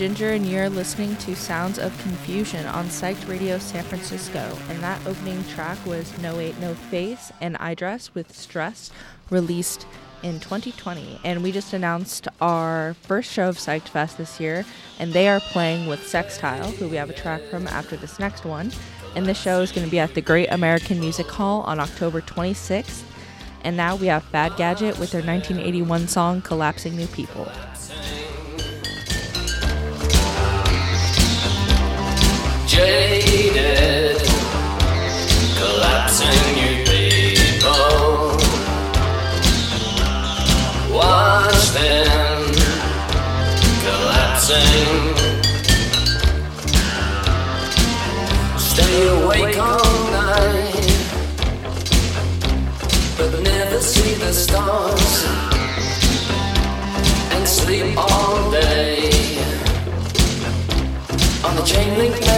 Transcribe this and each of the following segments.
Ginger, and you're listening to Sounds of Confusion on Psyched Radio San Francisco. And that opening track was No Eight No Face and I Dress with Stress, released in 2020. And we just announced our first show of Psyched Fest this year, and they are playing with Sextile, who we have a track from after this next one. And this show is going to be at the Great American Music Hall on October 26th. And now we have Fad Gadget with their 1981 song Collapsing New People. Collapsing new people. Watch them collapsing. Stay awake all night, but never see the stars. And sleep all day on the chain link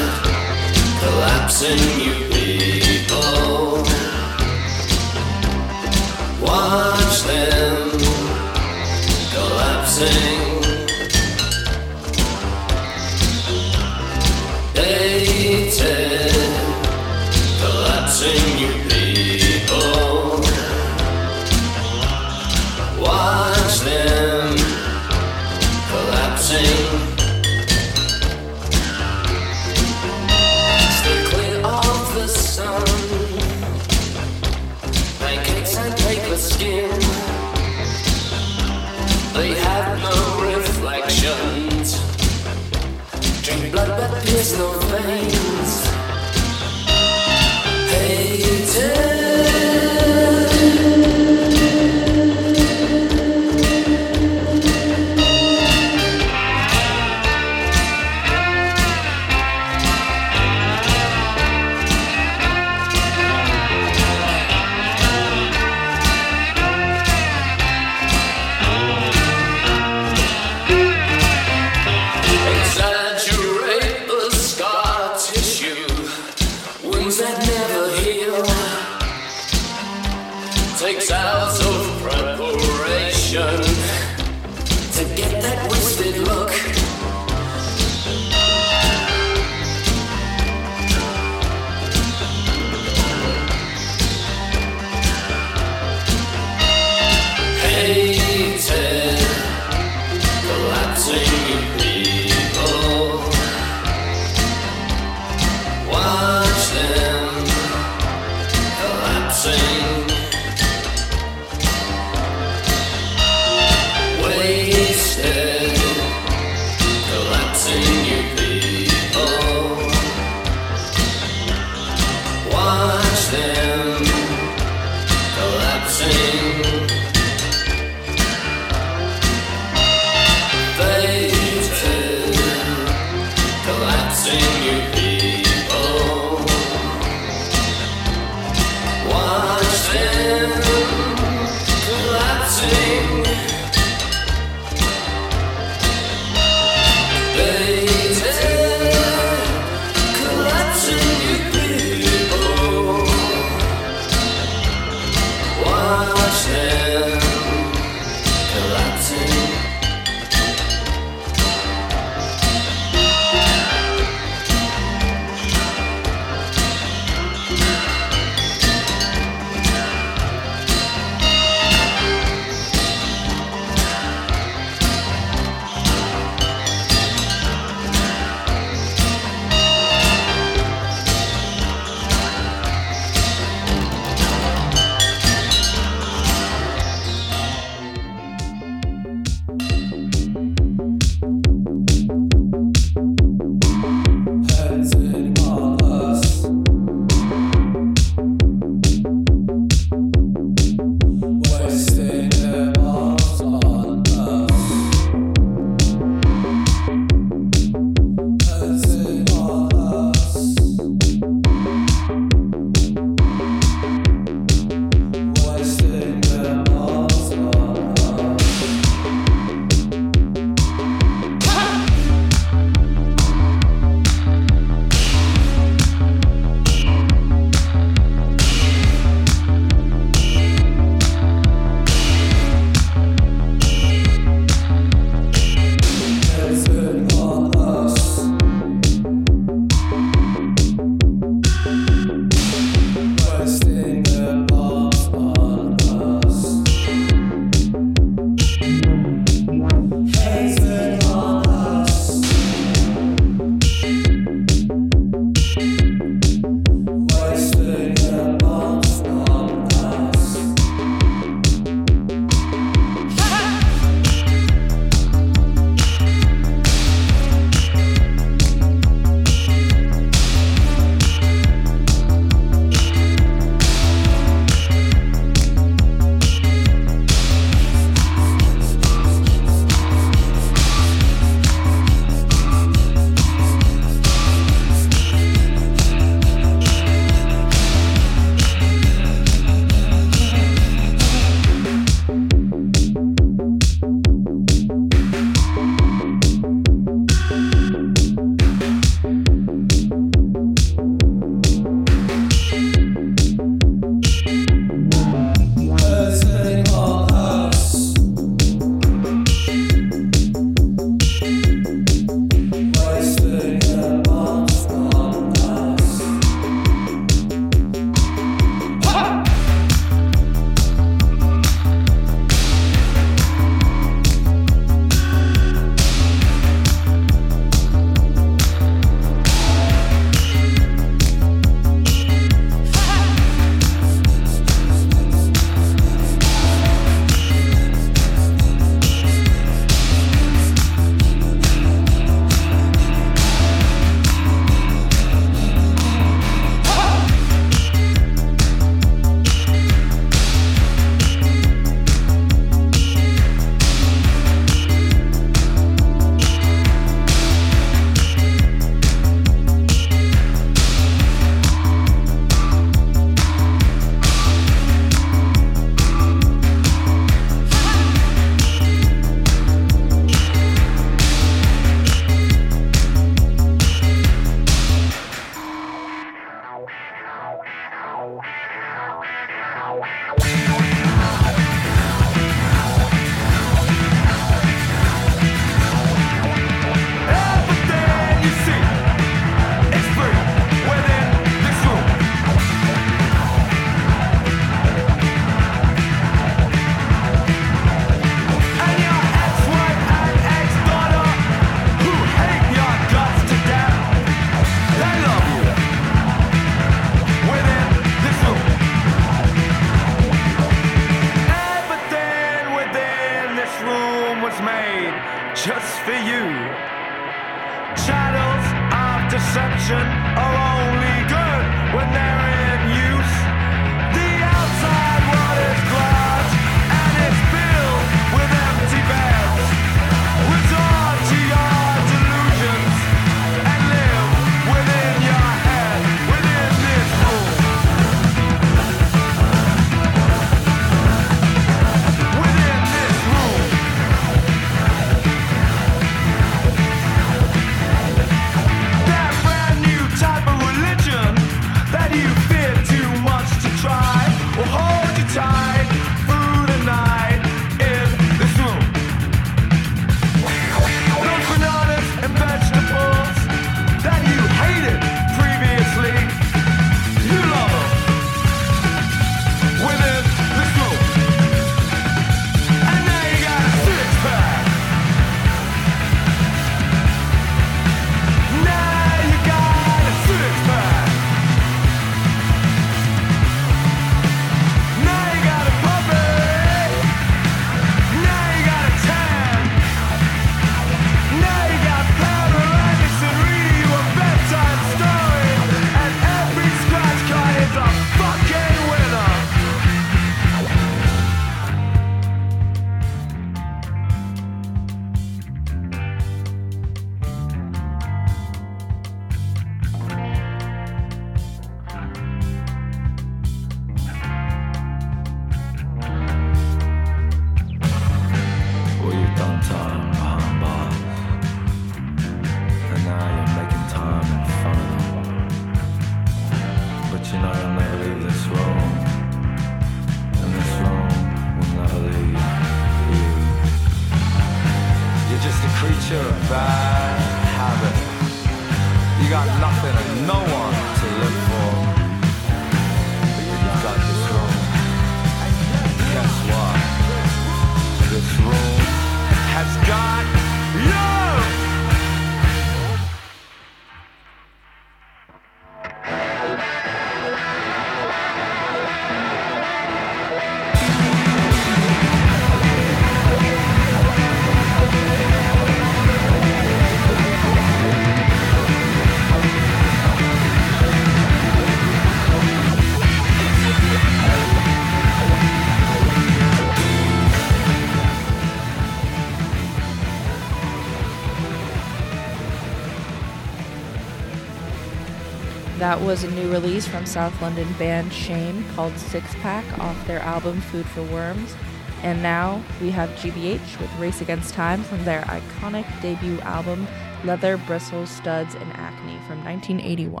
that was a new release from South London band Shame called Six Pack off their album Food for Worms. And now we have GBH with Race Against Time from their iconic debut album Leather, Bristles, Studs, and Acne from 1981.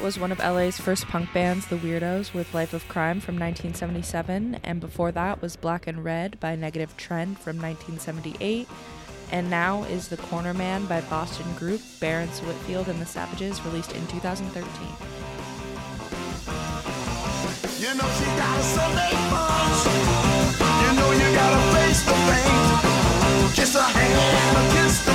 That was one of LA's first punk bands, The Weirdos, with Life of Crime from 1977, and before that was Black and Red by Negative Trend from 1978, and now is The Corner Man by Boston group Barrence Whitfield and the Savages, released in 2013. You know she got a Sunday punch. You know you gotta face. Kiss her hand kiss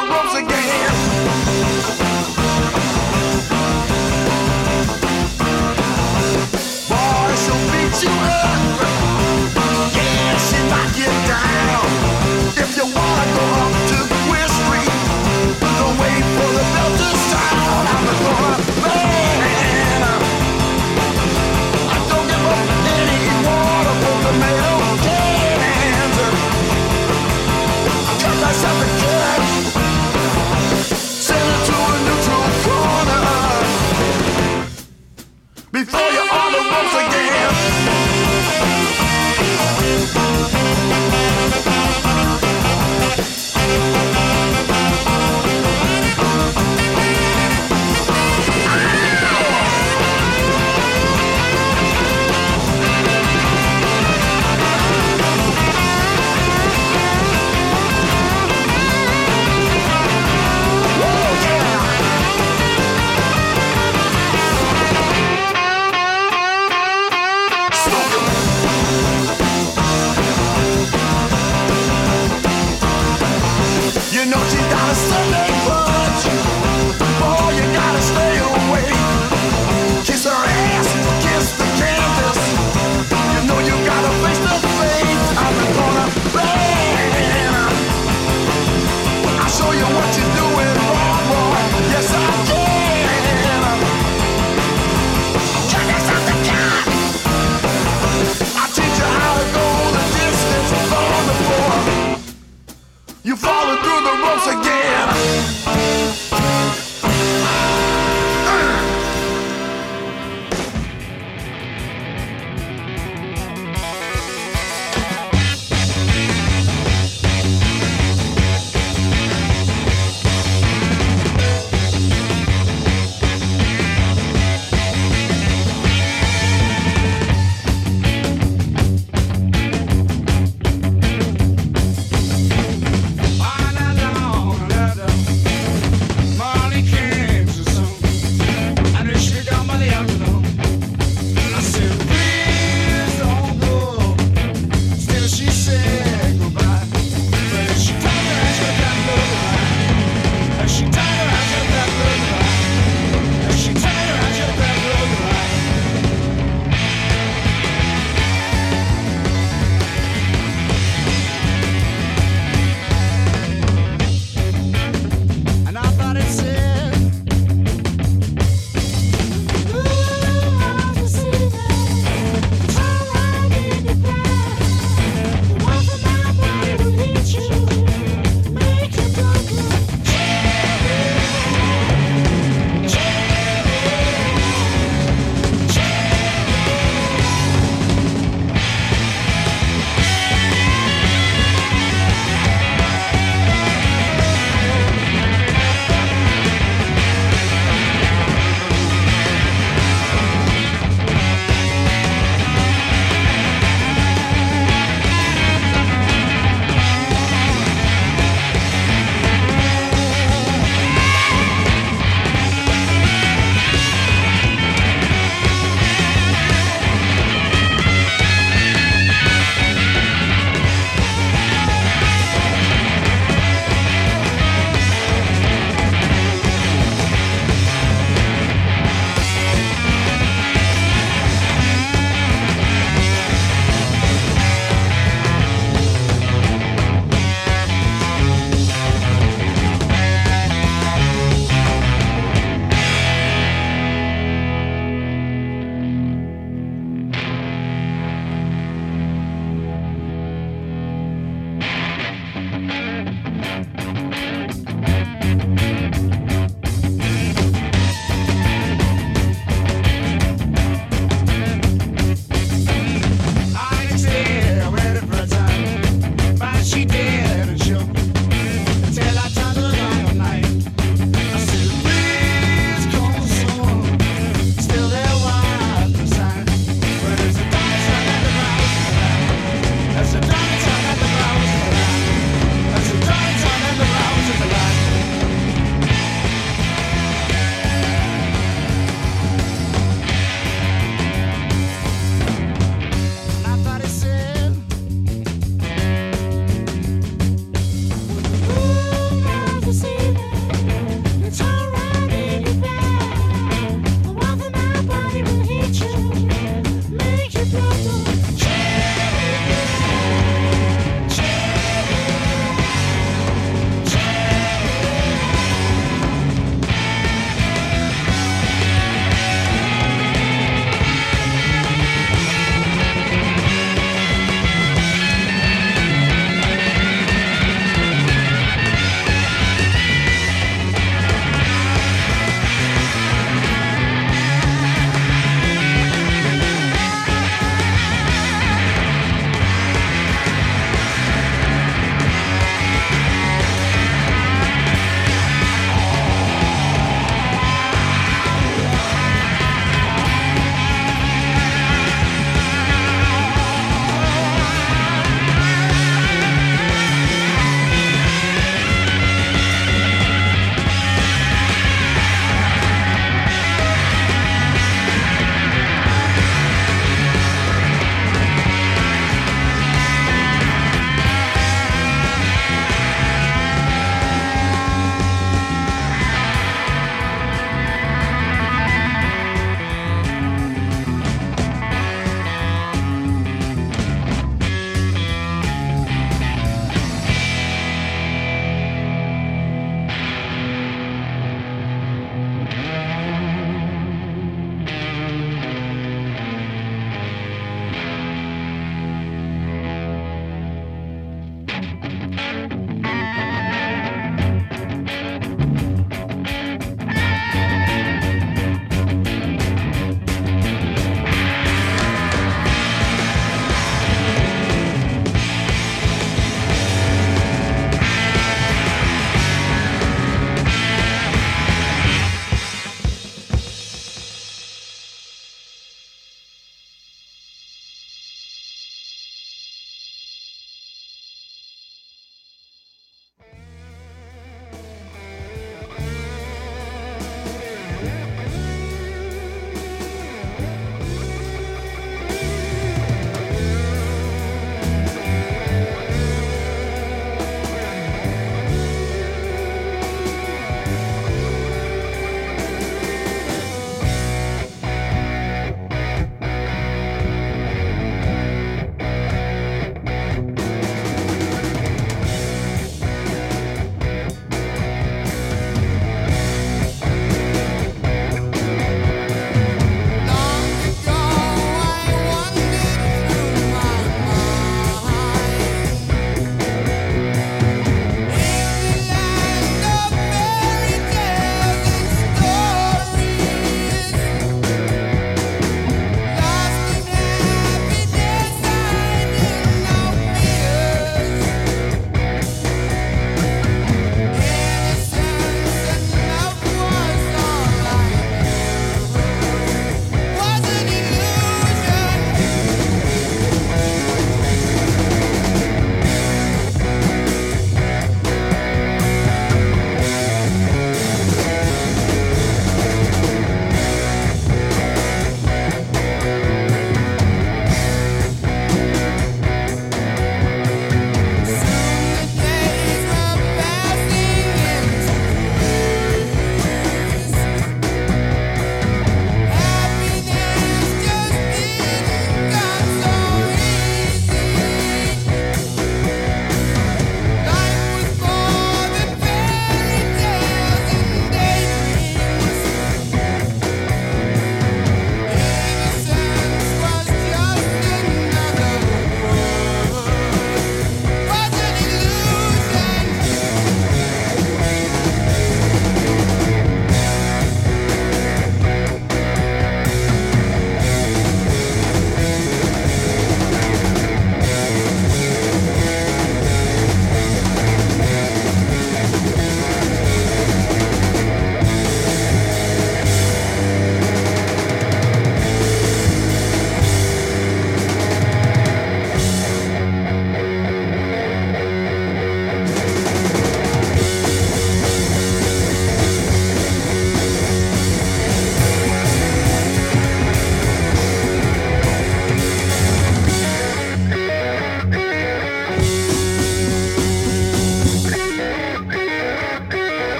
Boy, she'll beat you up. Yeah, she'll knock you down. If you wanna go up to Street, wait for the to sound. I'm the supposed to.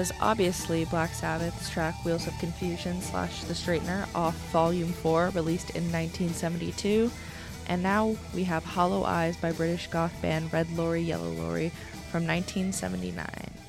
was obviously Black Sabbath's track Wheels of Confusion slash The Straightener off Volume 4, released in 1972. And now we have Hollow Eyes by British goth band Red Lorry, Yellow Lorry from 1979.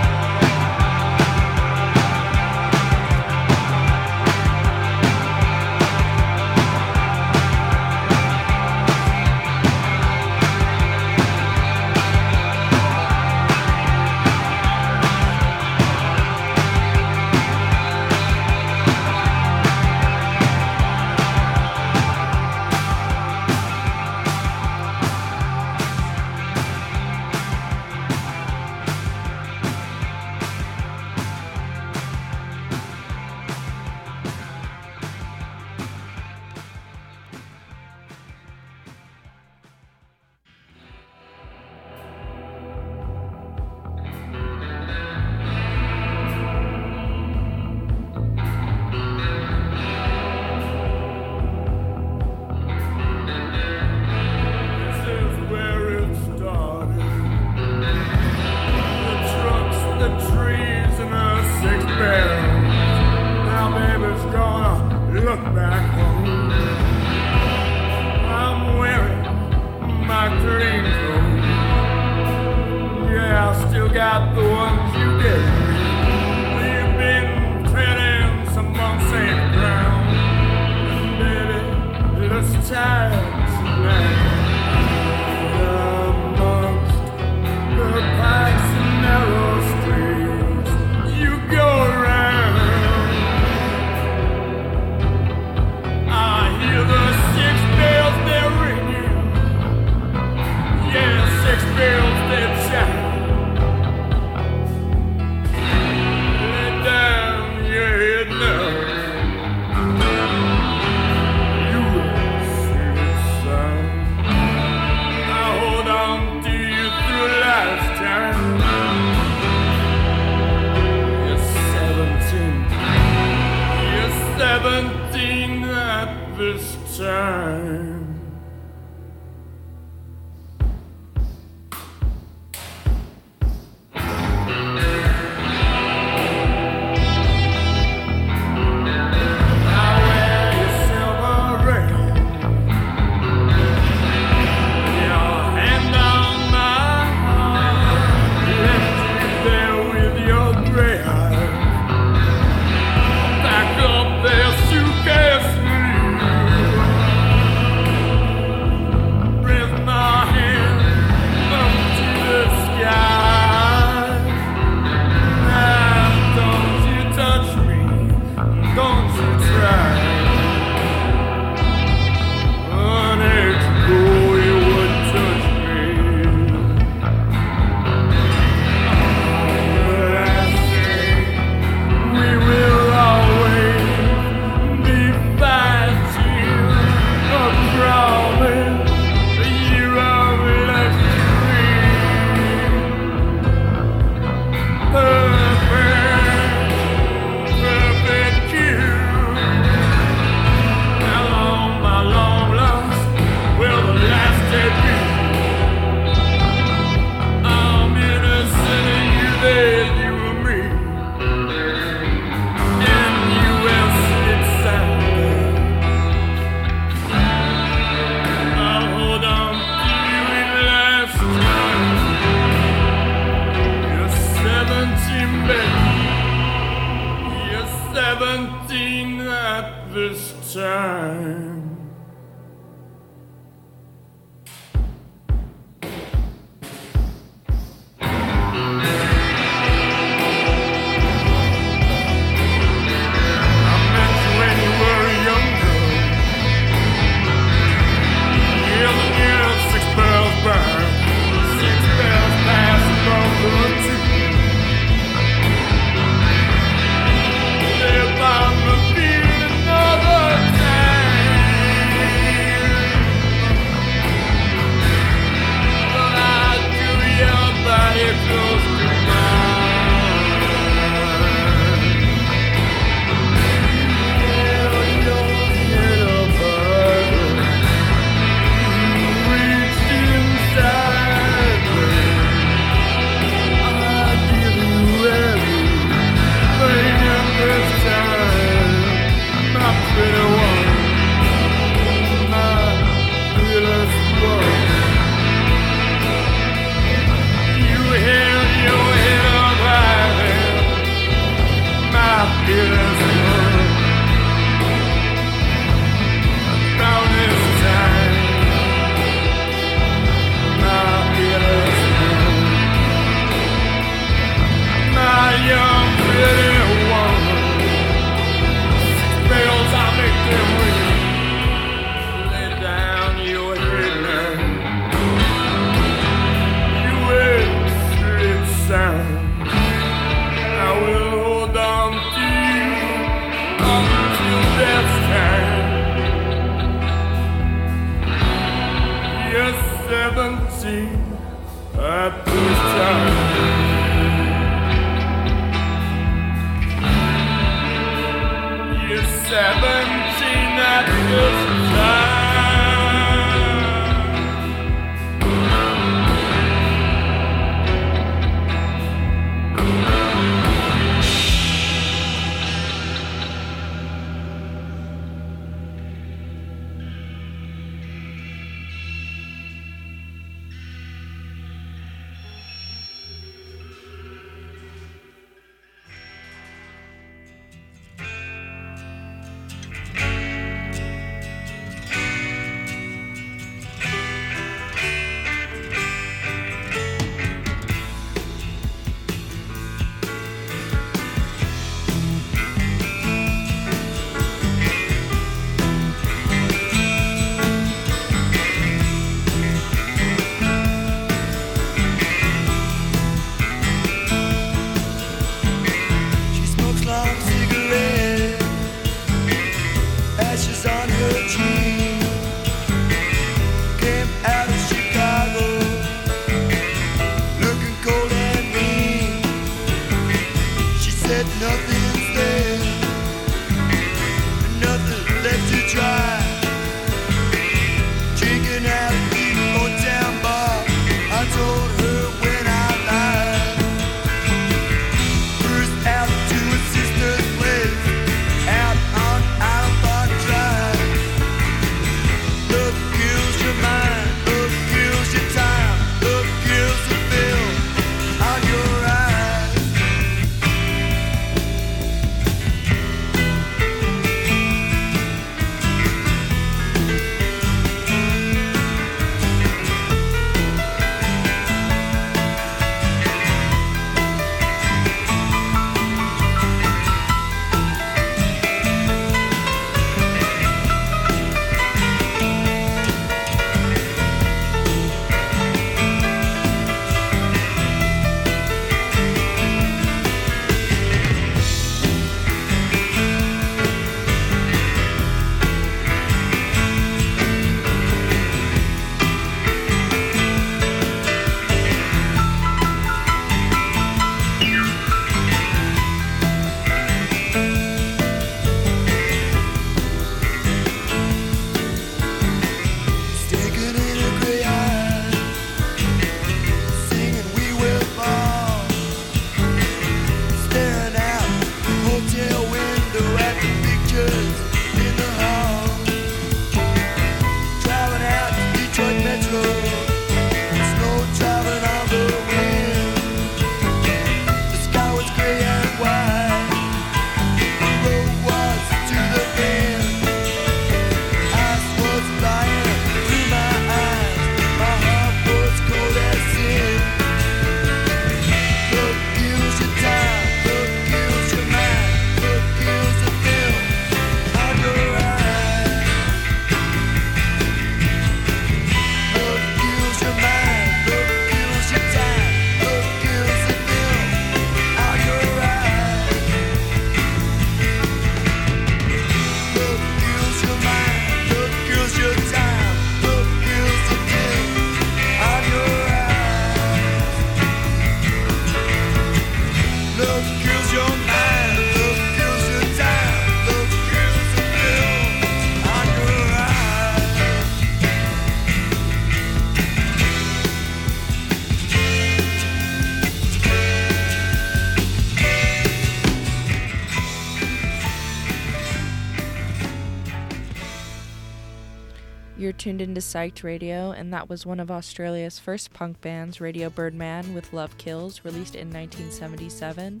Tuned into Psyched Radio, and that was one of Australia's first punk bands, Radio Birdman with Love Kills, released in 1977.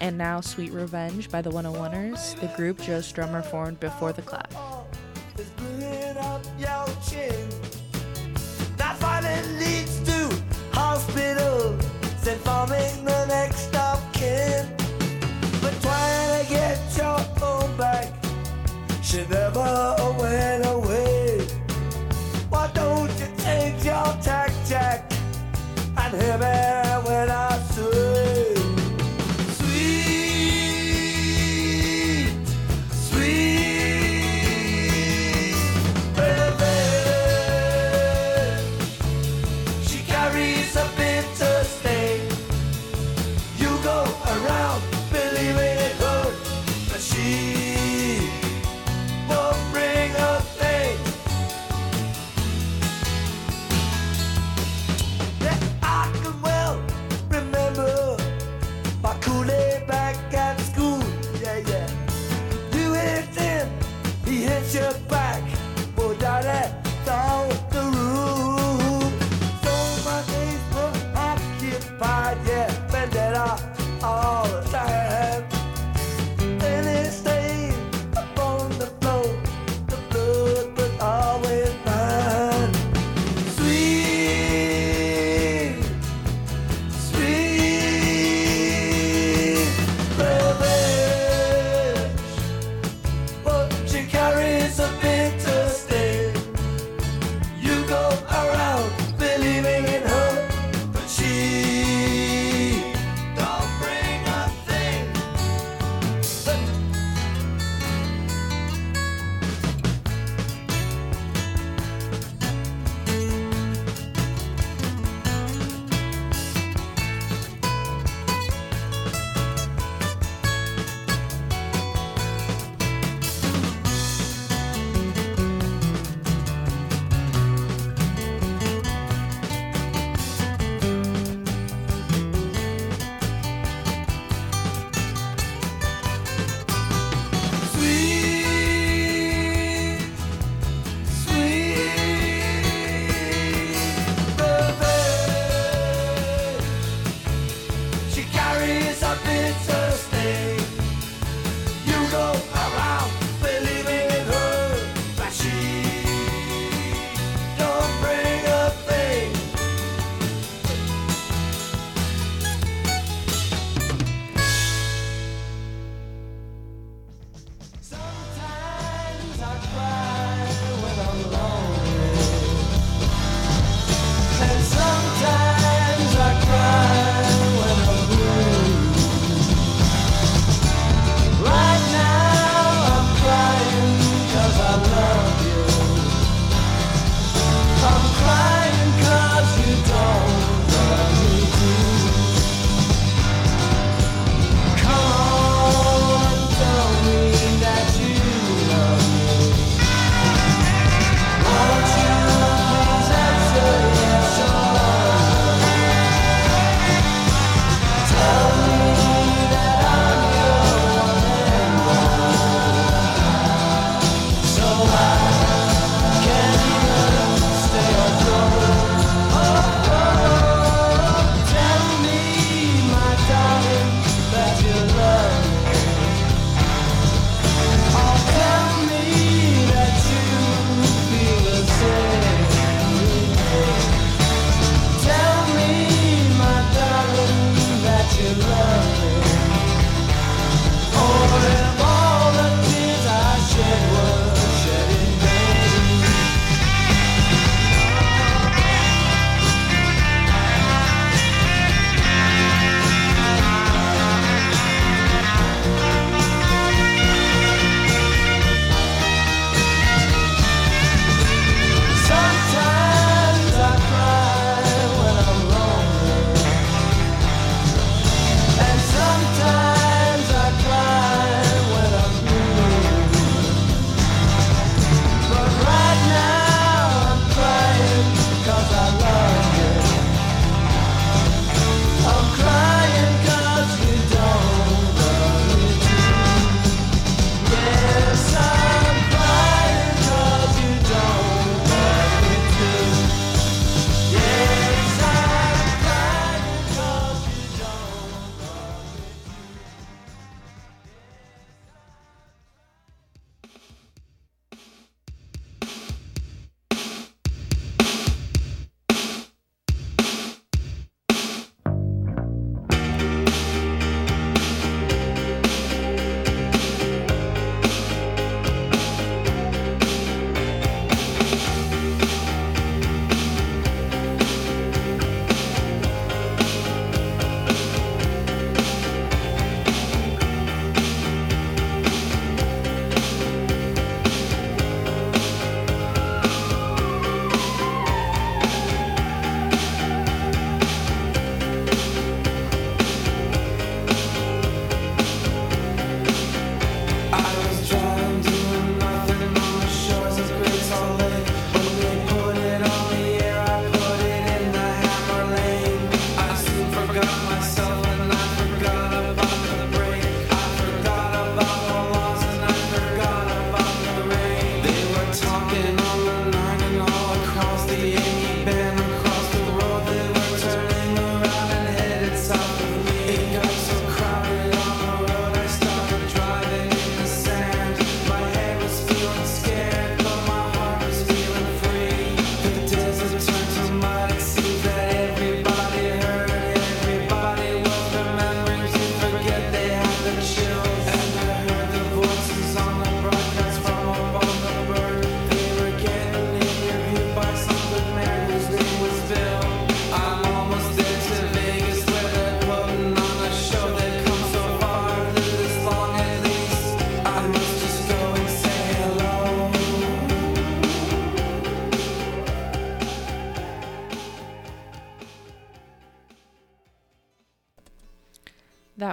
And now Sweet Revenge by the 101ers, the group Joe Strummer formed before the Clash.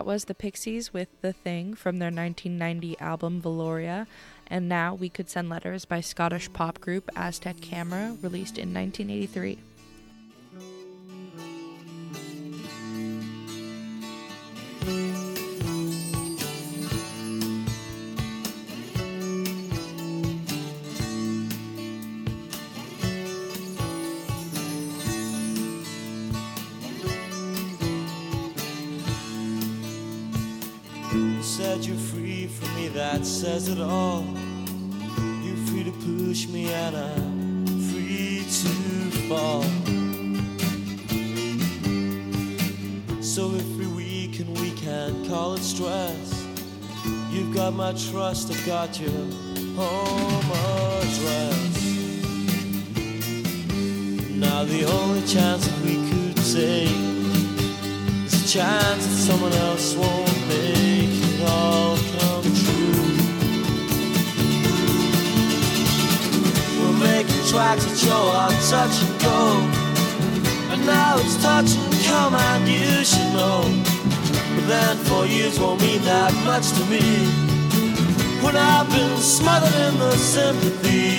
Was the Pixies with The Thing from their 1990 album Valoria, and Now We Could Send Letters by Scottish pop group Aztec Camera, released in 1983. Years won't mean that much to me. When I've been smothered in the sympathy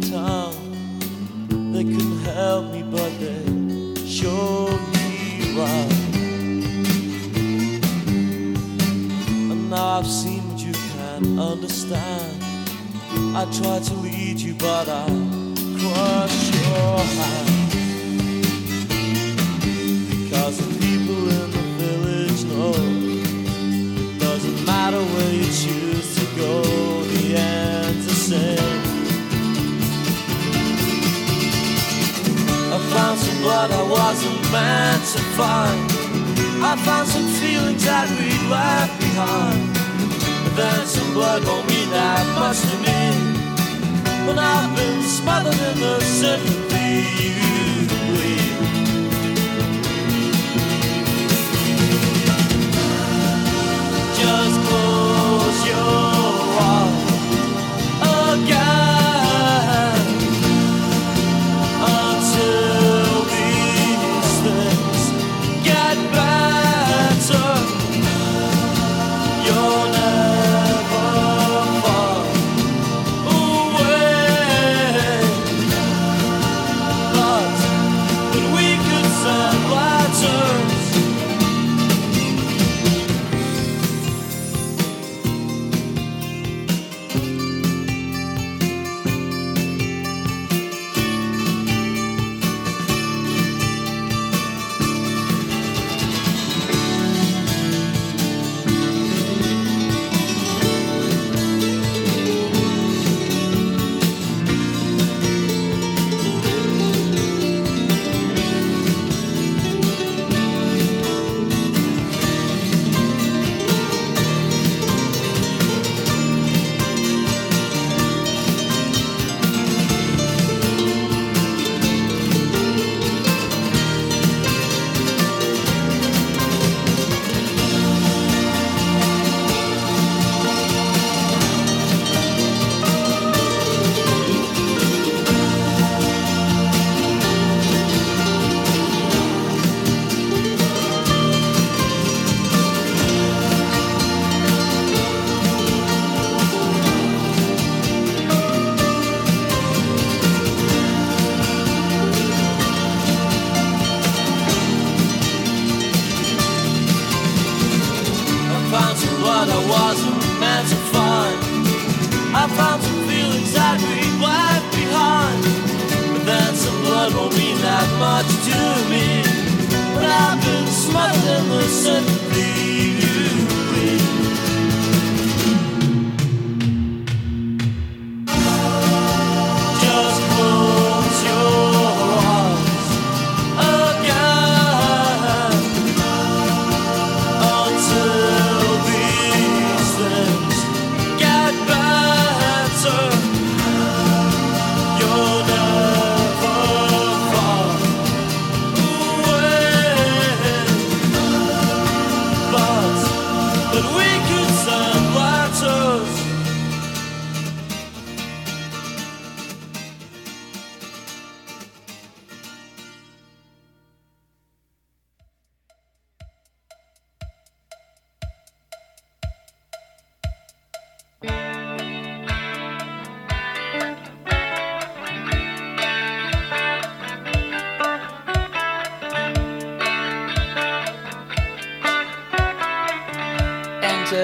town. They couldn't help me, but they showed me round. And now I've seen what you can't understand. I tried to lead you, but I crushed your hand. Because the people in the village know it doesn't matter where you choose to go, the end's the same. Blood I wasn't meant to find. I found some feelings that we'd left behind. But then some blood won't mean that much to me. When I've been smothered in the sympathy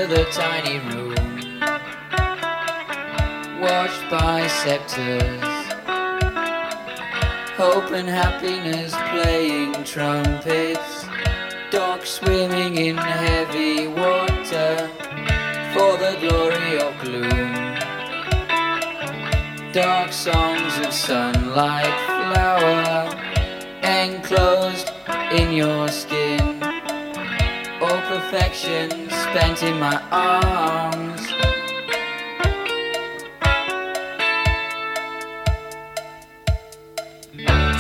the tiny room, watched by scepters. Hope and happiness playing trumpets, dogs swimming in heavy water for the glory of gloom. Dark songs of sunlight flower enclosed in your skin. All perfection spent in my arms.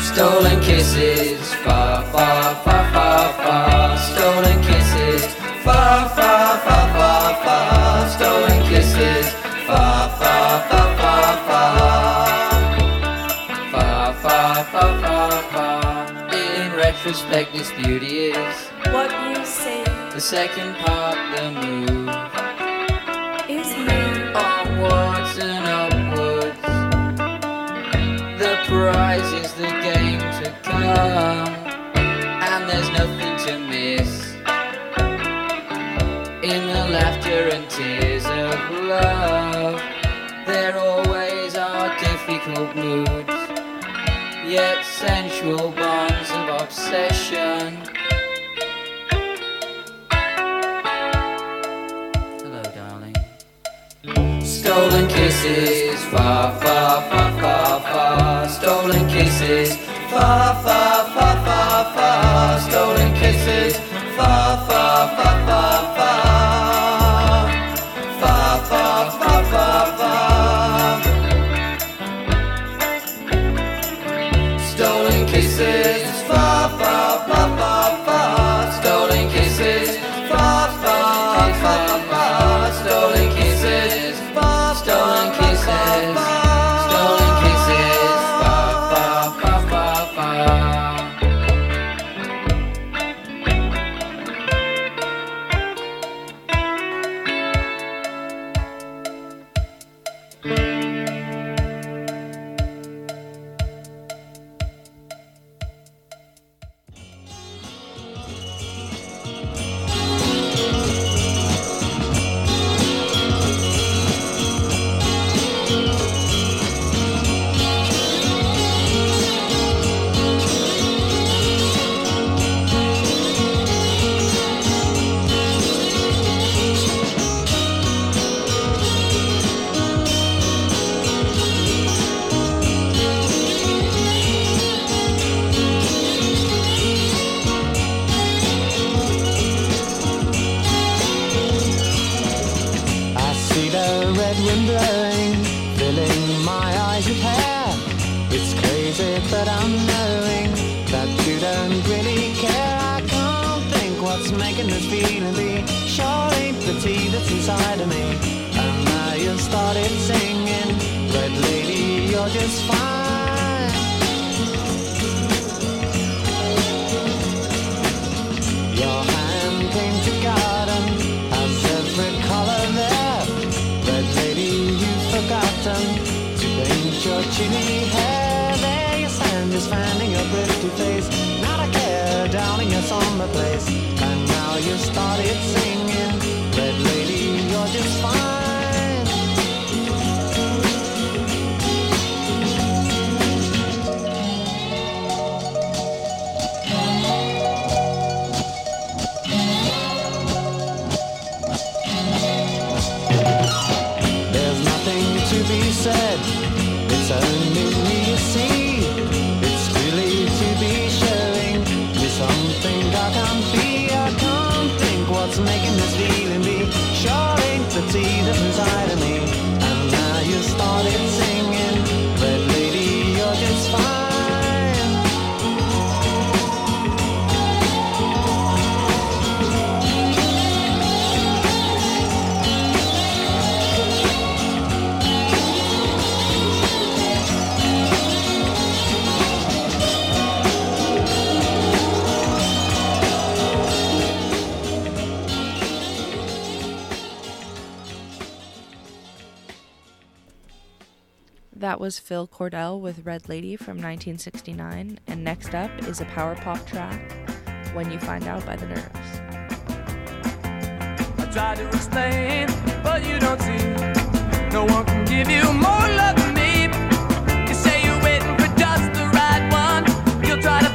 Stolen kisses, far, far, second part, the move. is me. Onwards and upwards. The prize is the game to come, and there's nothing to miss. In the laughter and tears of love, Stolen There fanning your pretty face. Not a care, down in your summer place. And now you started singing. Red lady, you're just fine. That was Phil Cordell with Red Lady from 1969. And next up is a power pop track, When You Find Out by the Nerves. I try to explain, but you don't see. No one can give you more love than me. You say you're waiting for just the right one. You'll try to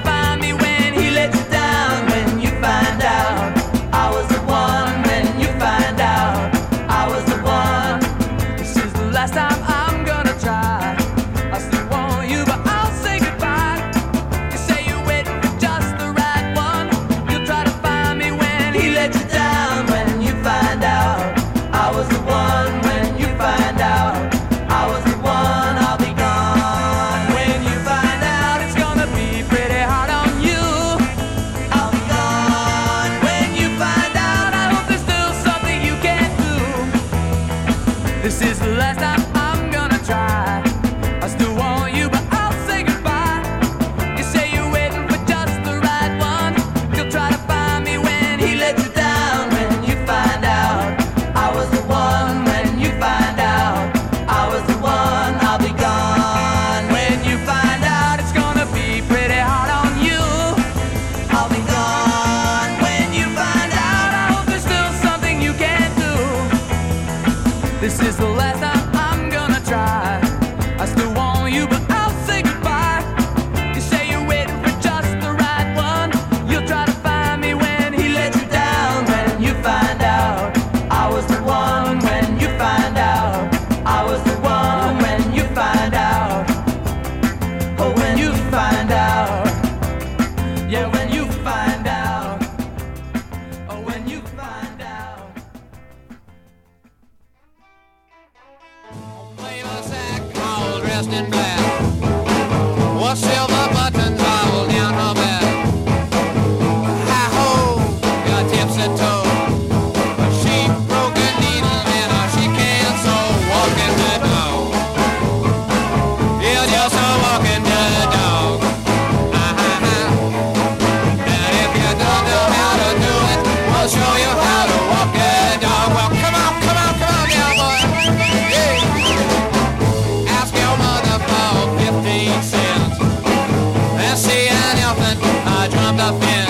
uh,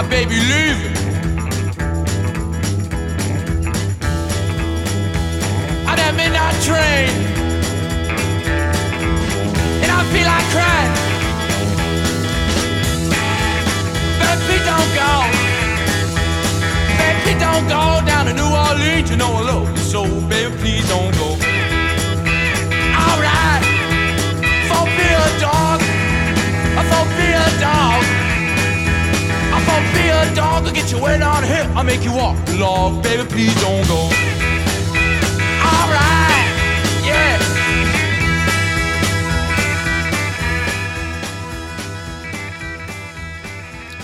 My baby leaving. On that midnight train. And I feel like crying. Baby, don't go. Baby, don't go down to New Orleans. You know I love you so, baby, please don't go. Alright. For be a dog. Thought be a dog. Be a dog. Get here. I'll make you walk the log. Baby, please don't go. Alright. Yeah.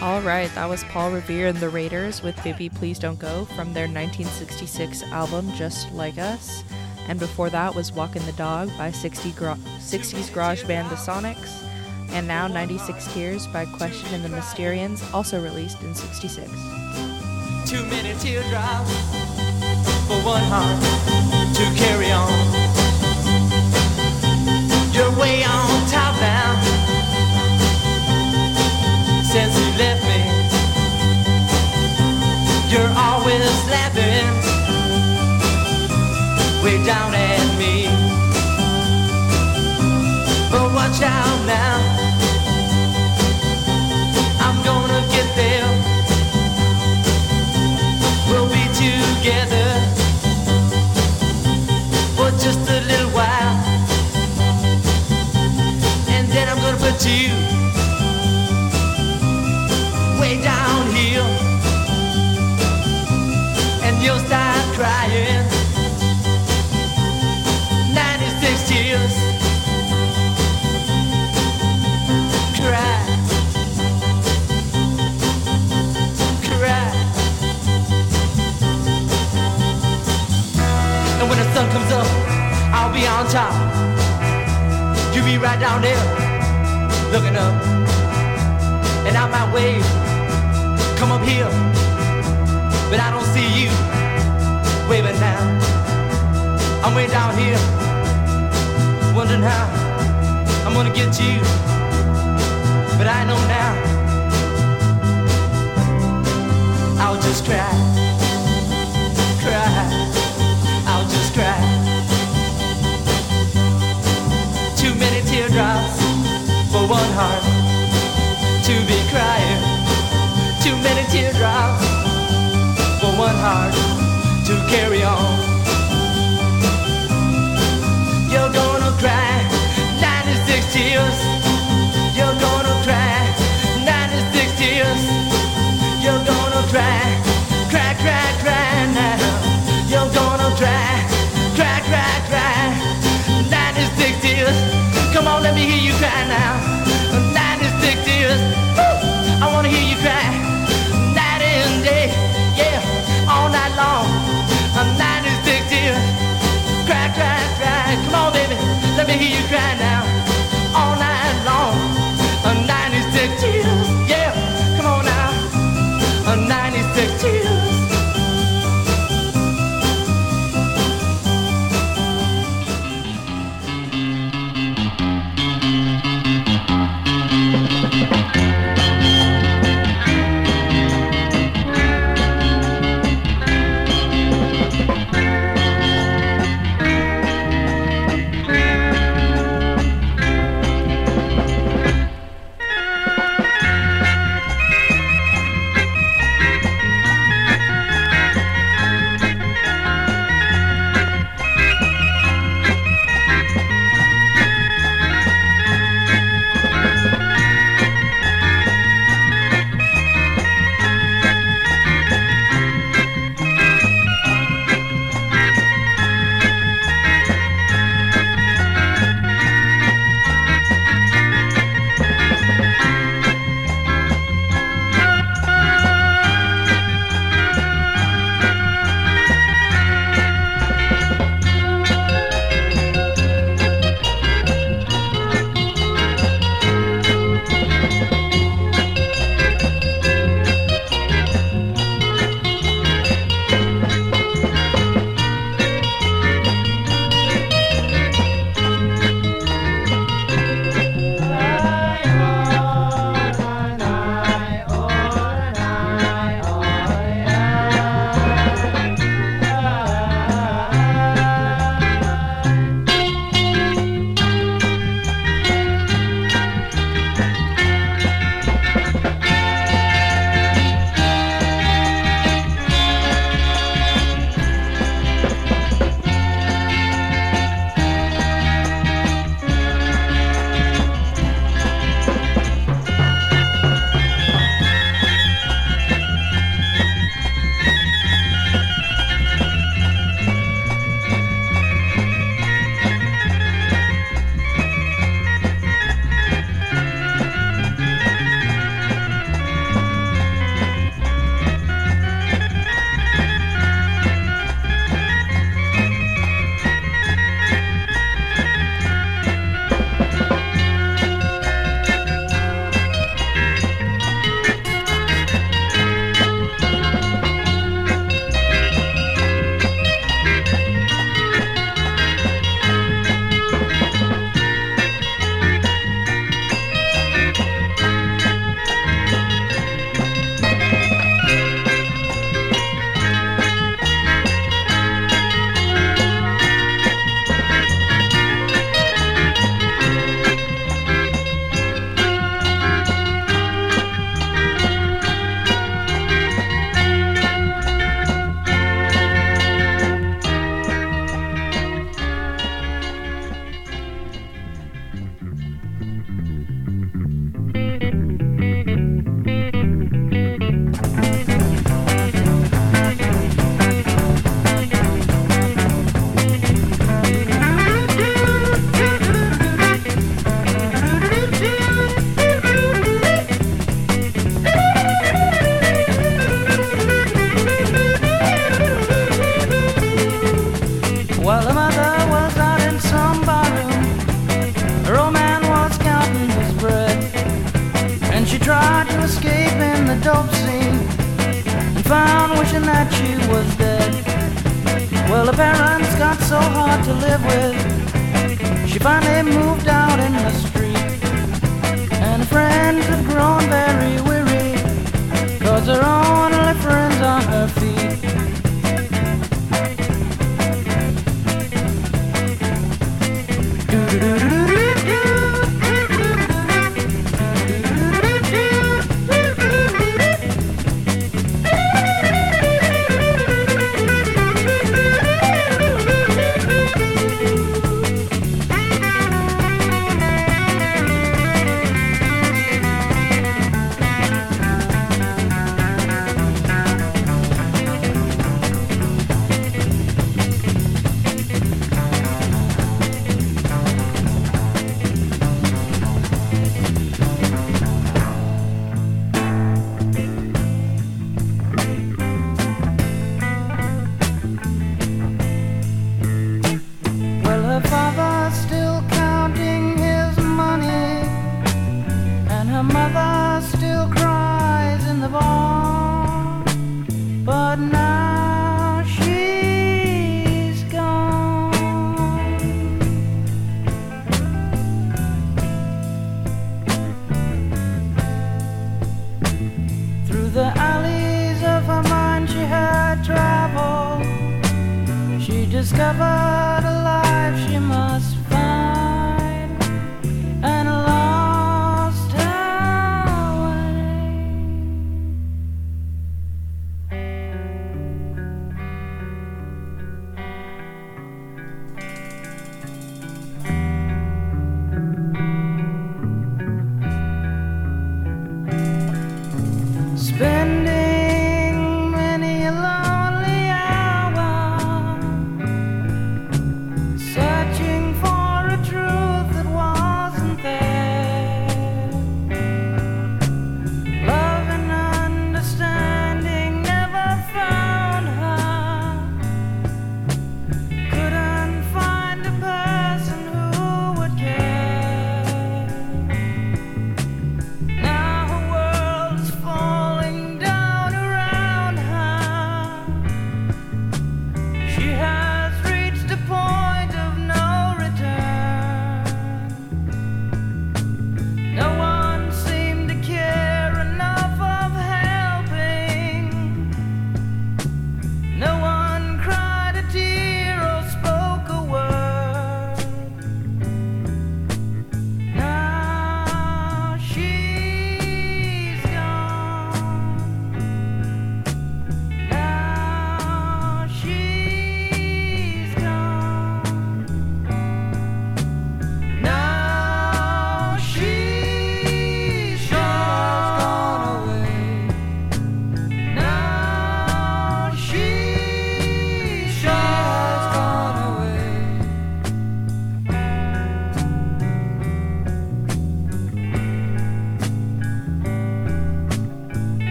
All right, that was Paul Revere and the Raiders with Baby Please Don't Go from their 1966 album Just Like Us. And before that was Walking the Dog by 60 gro- 60s garage band The Sonics. And now 96 Tears by Question and the Mysterians, also released in 66. Too many teardrops for one heart to carry on. You're way on top together right down there, looking up. And I might wave, come up here, but I don't see you waving now. I'm way down here, wondering how I'm gonna get you, but I know now. I'll just cry, one heart to be crying. Too many teardrops for one heart to carry on. You're gonna cry 96 tears. You're gonna cry 96 tears. You're gonna cry, cry, Come on, let me hear you cry now. 96 tears. Woo! I wanna hear you cry. Night and day, yeah, all night long. 96 tears. Cry, cry, cry. Come on, baby, let me hear you cry now. All night long. 96 tears,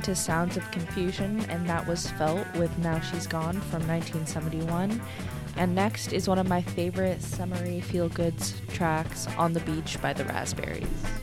listening to Sounds of Confusion, and that was Felt with Now She's Gone from 1971. And next is one of my favorite summery feel goods tracks, On the Beach by the Raspberries.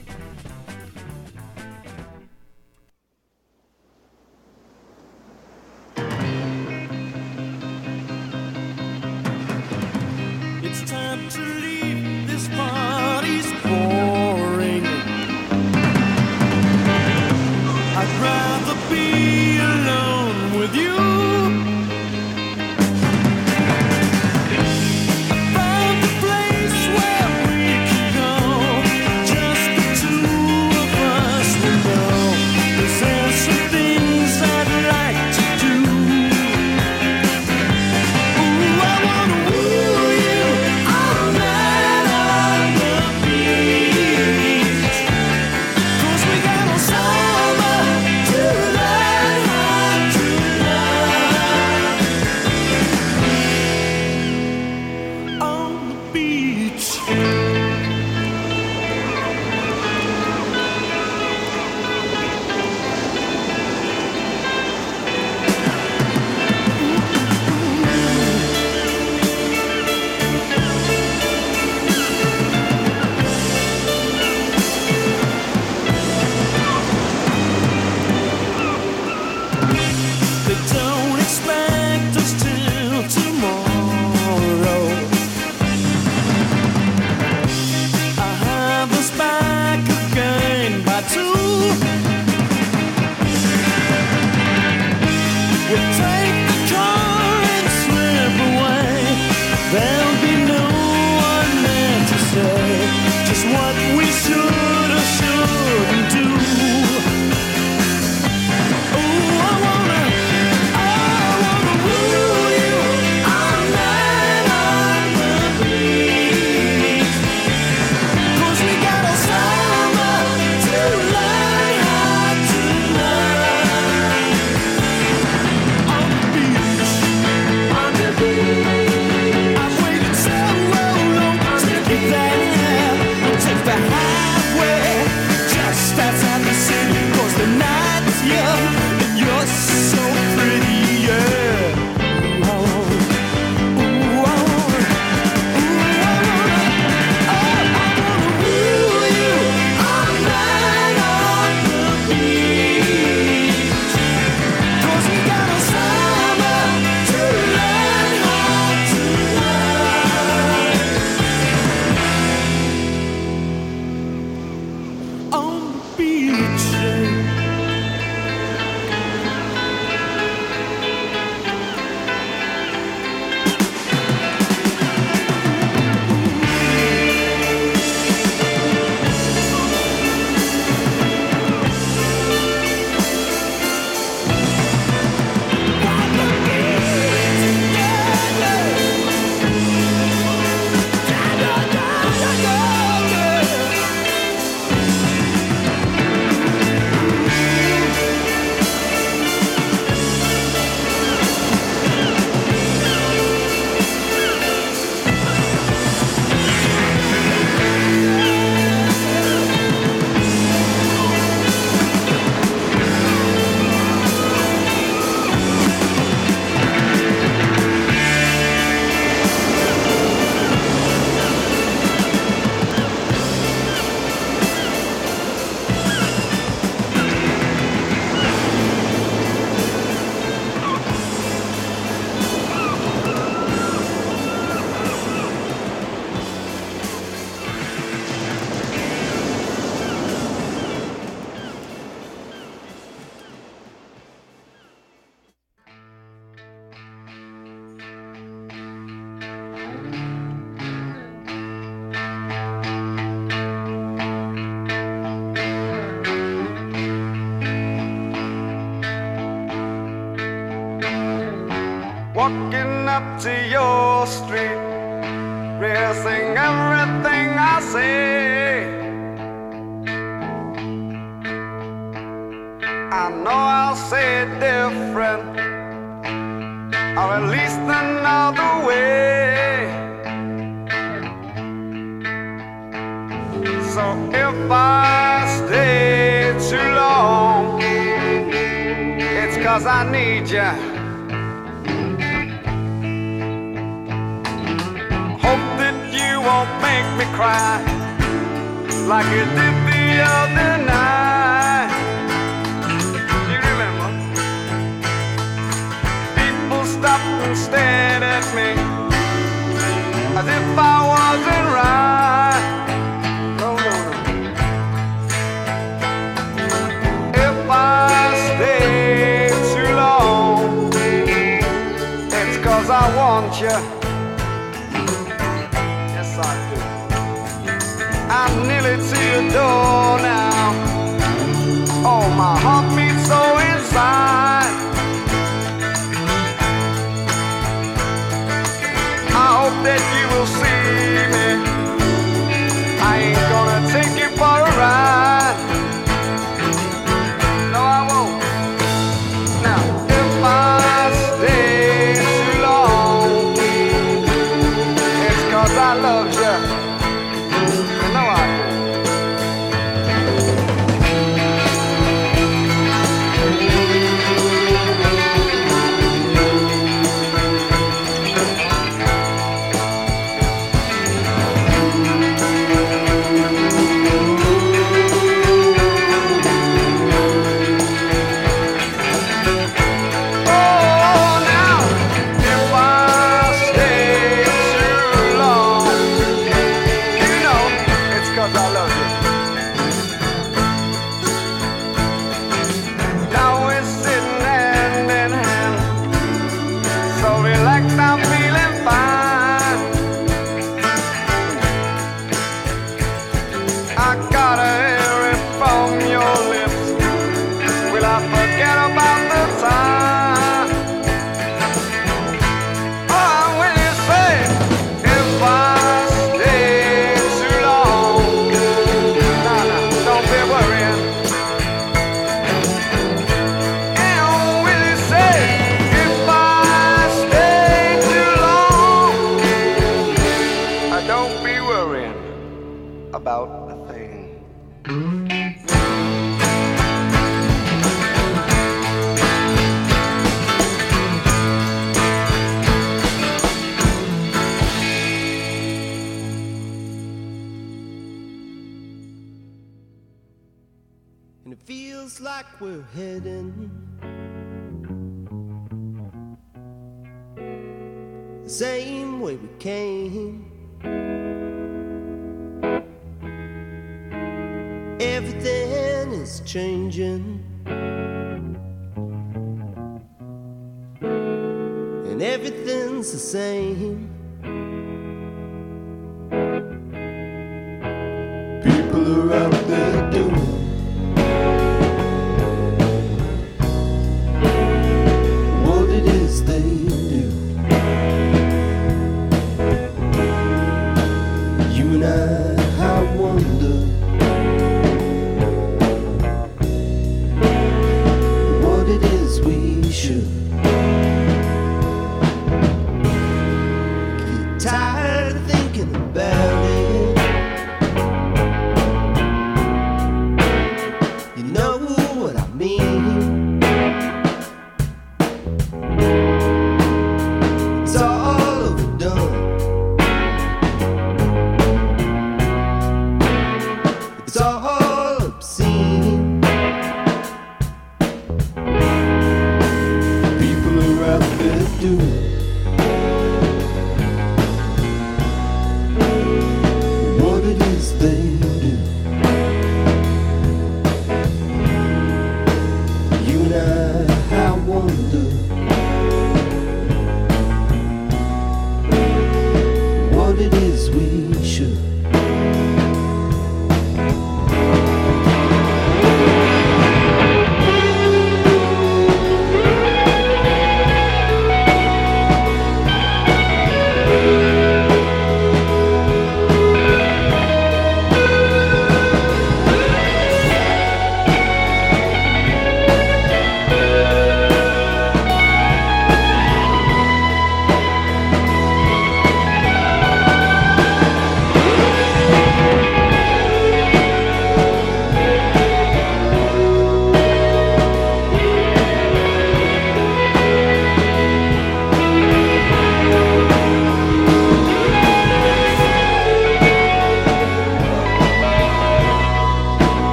We're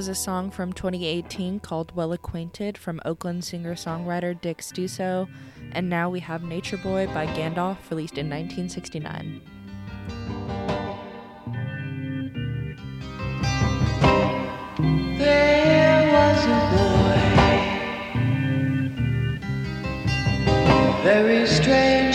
was a song from 2018 called Well Acquainted from Oakland singer songwriter Dick Stusso, and now we have Nature Boy by Gandalf, released in 1969. There was a boy, very strange.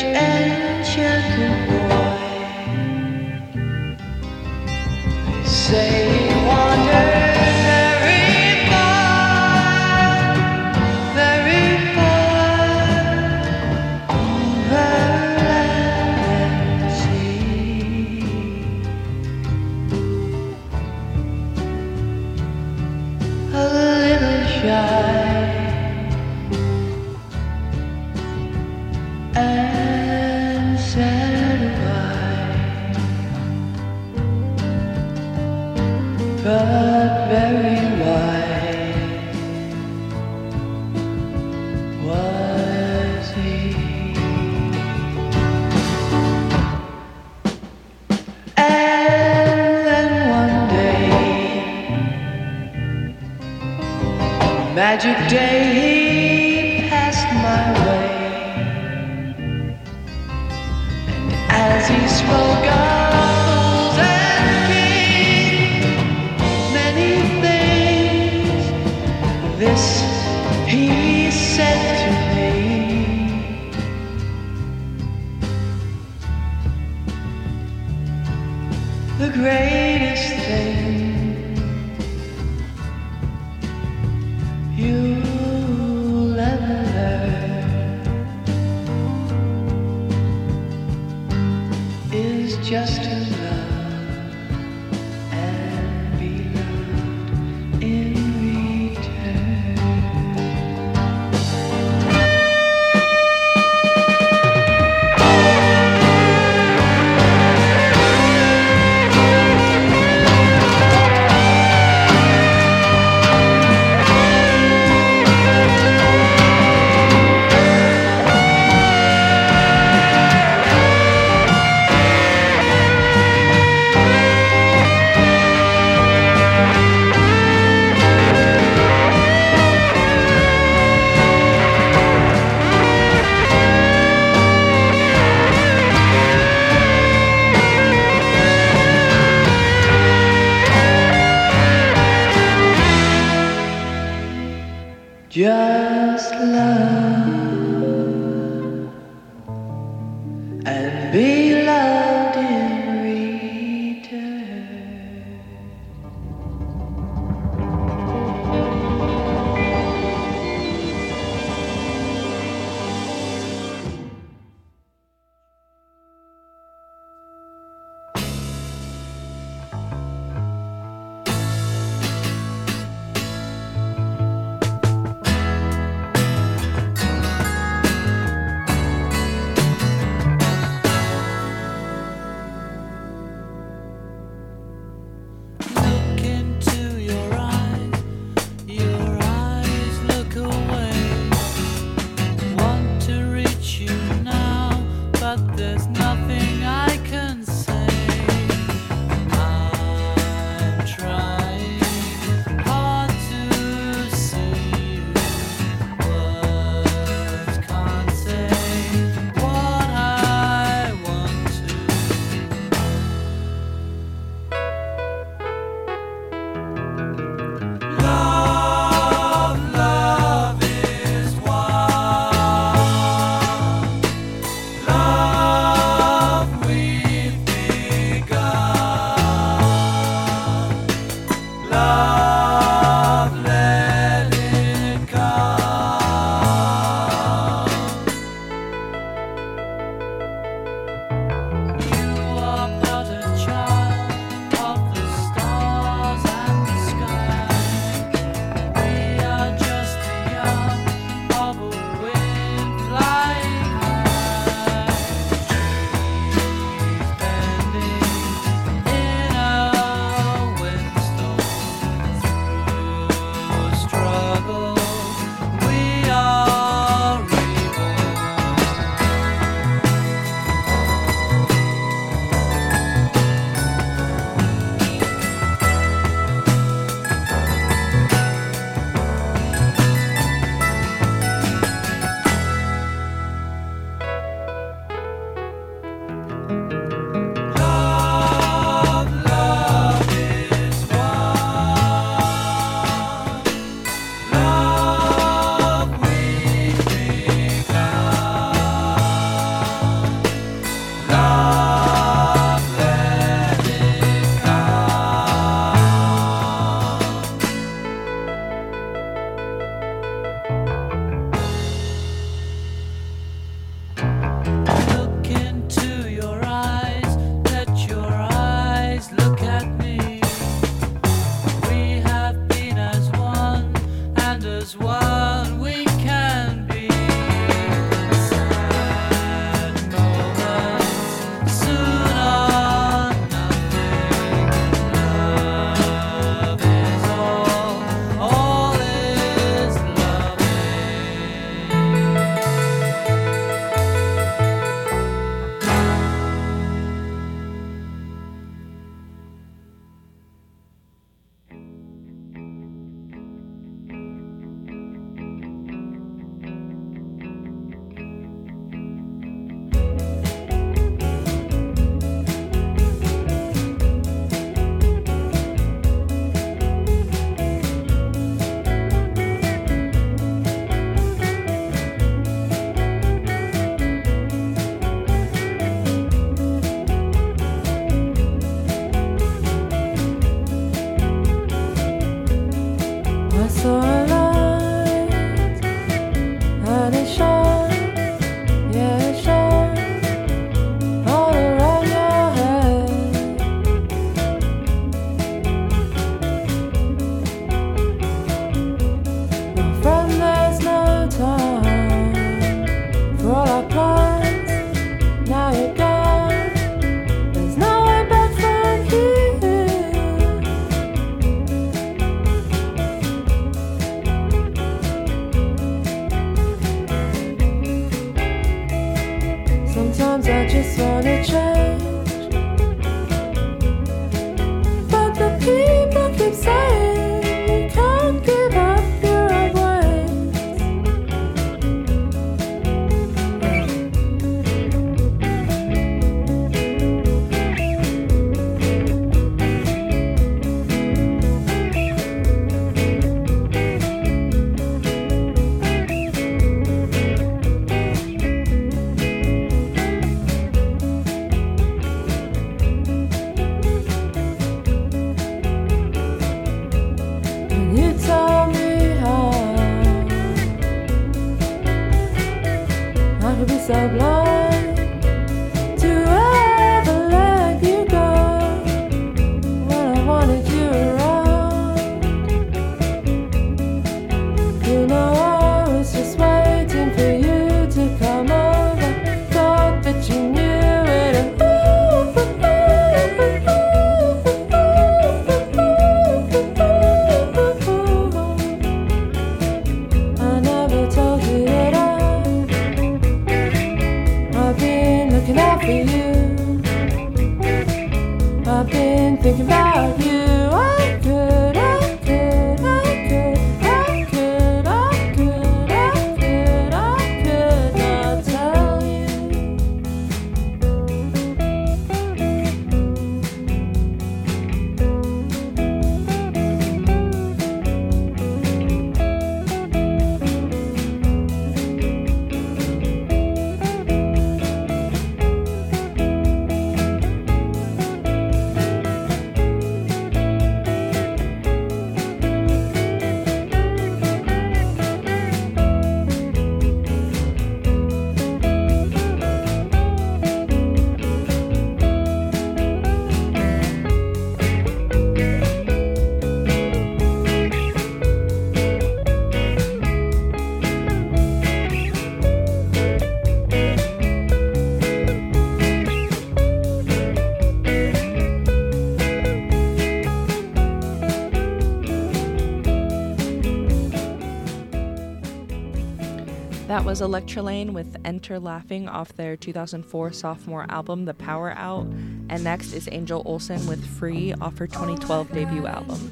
was Electrelane with Enter Laughing off their 2004 sophomore album The Power Out, and next is Angel Olsen with Free off her 2012 debut album.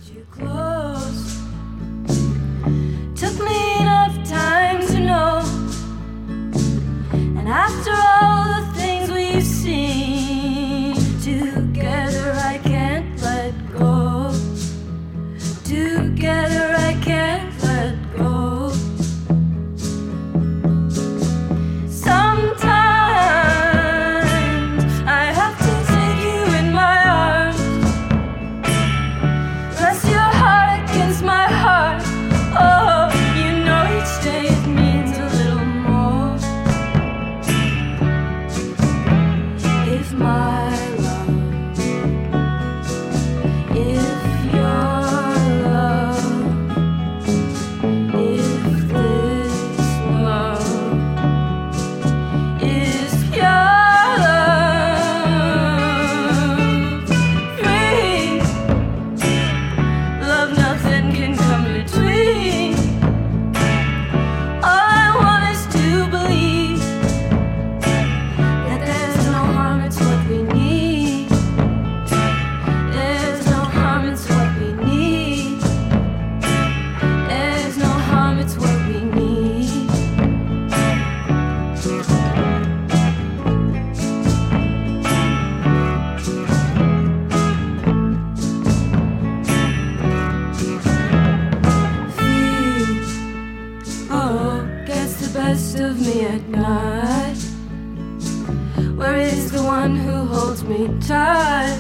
Holds me tight?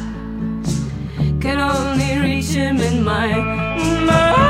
Can only reach him in my mind.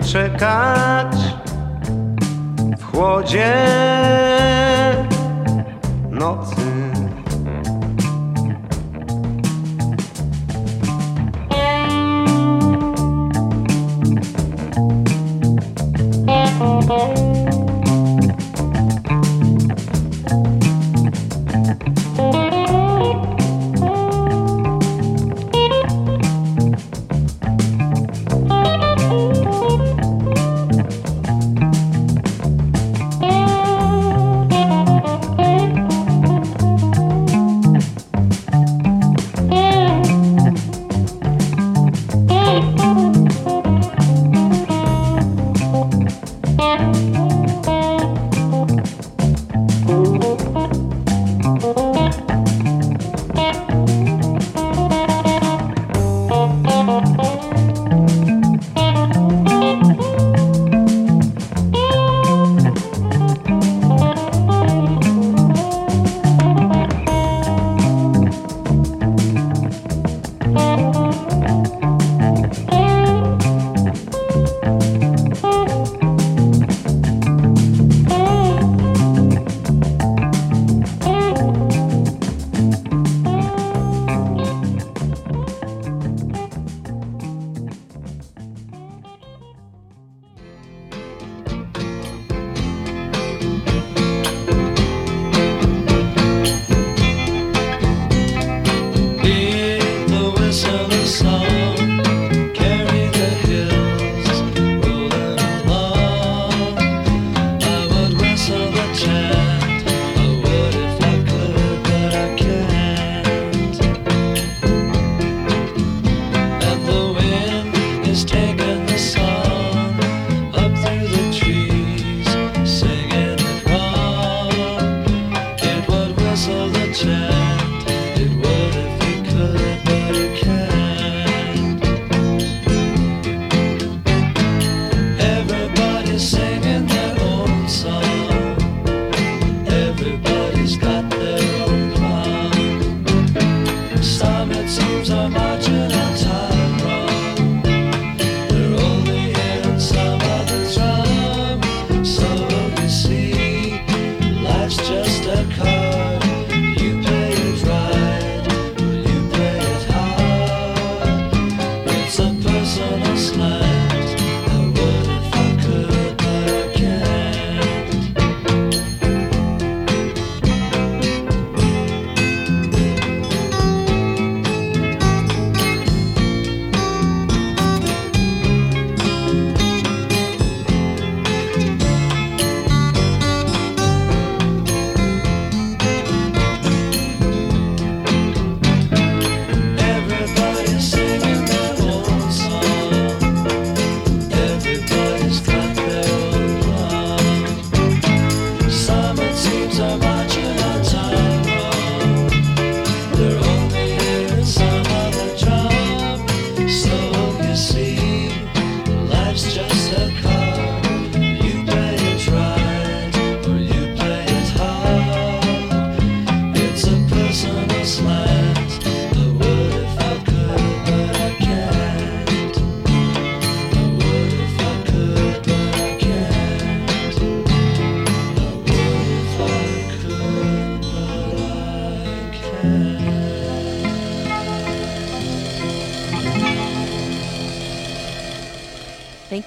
czeka.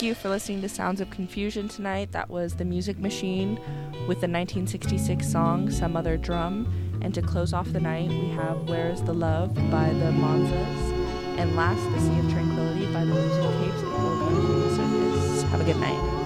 You for listening to Sounds of Confusion tonight. That was The Music Machine with the 1966 song Some Other Drum. And to close off the night, we have Where is the Love by the Monzas. And last, The Sea of Tranquility by the Music Capes and Organ Circus. Have a good night.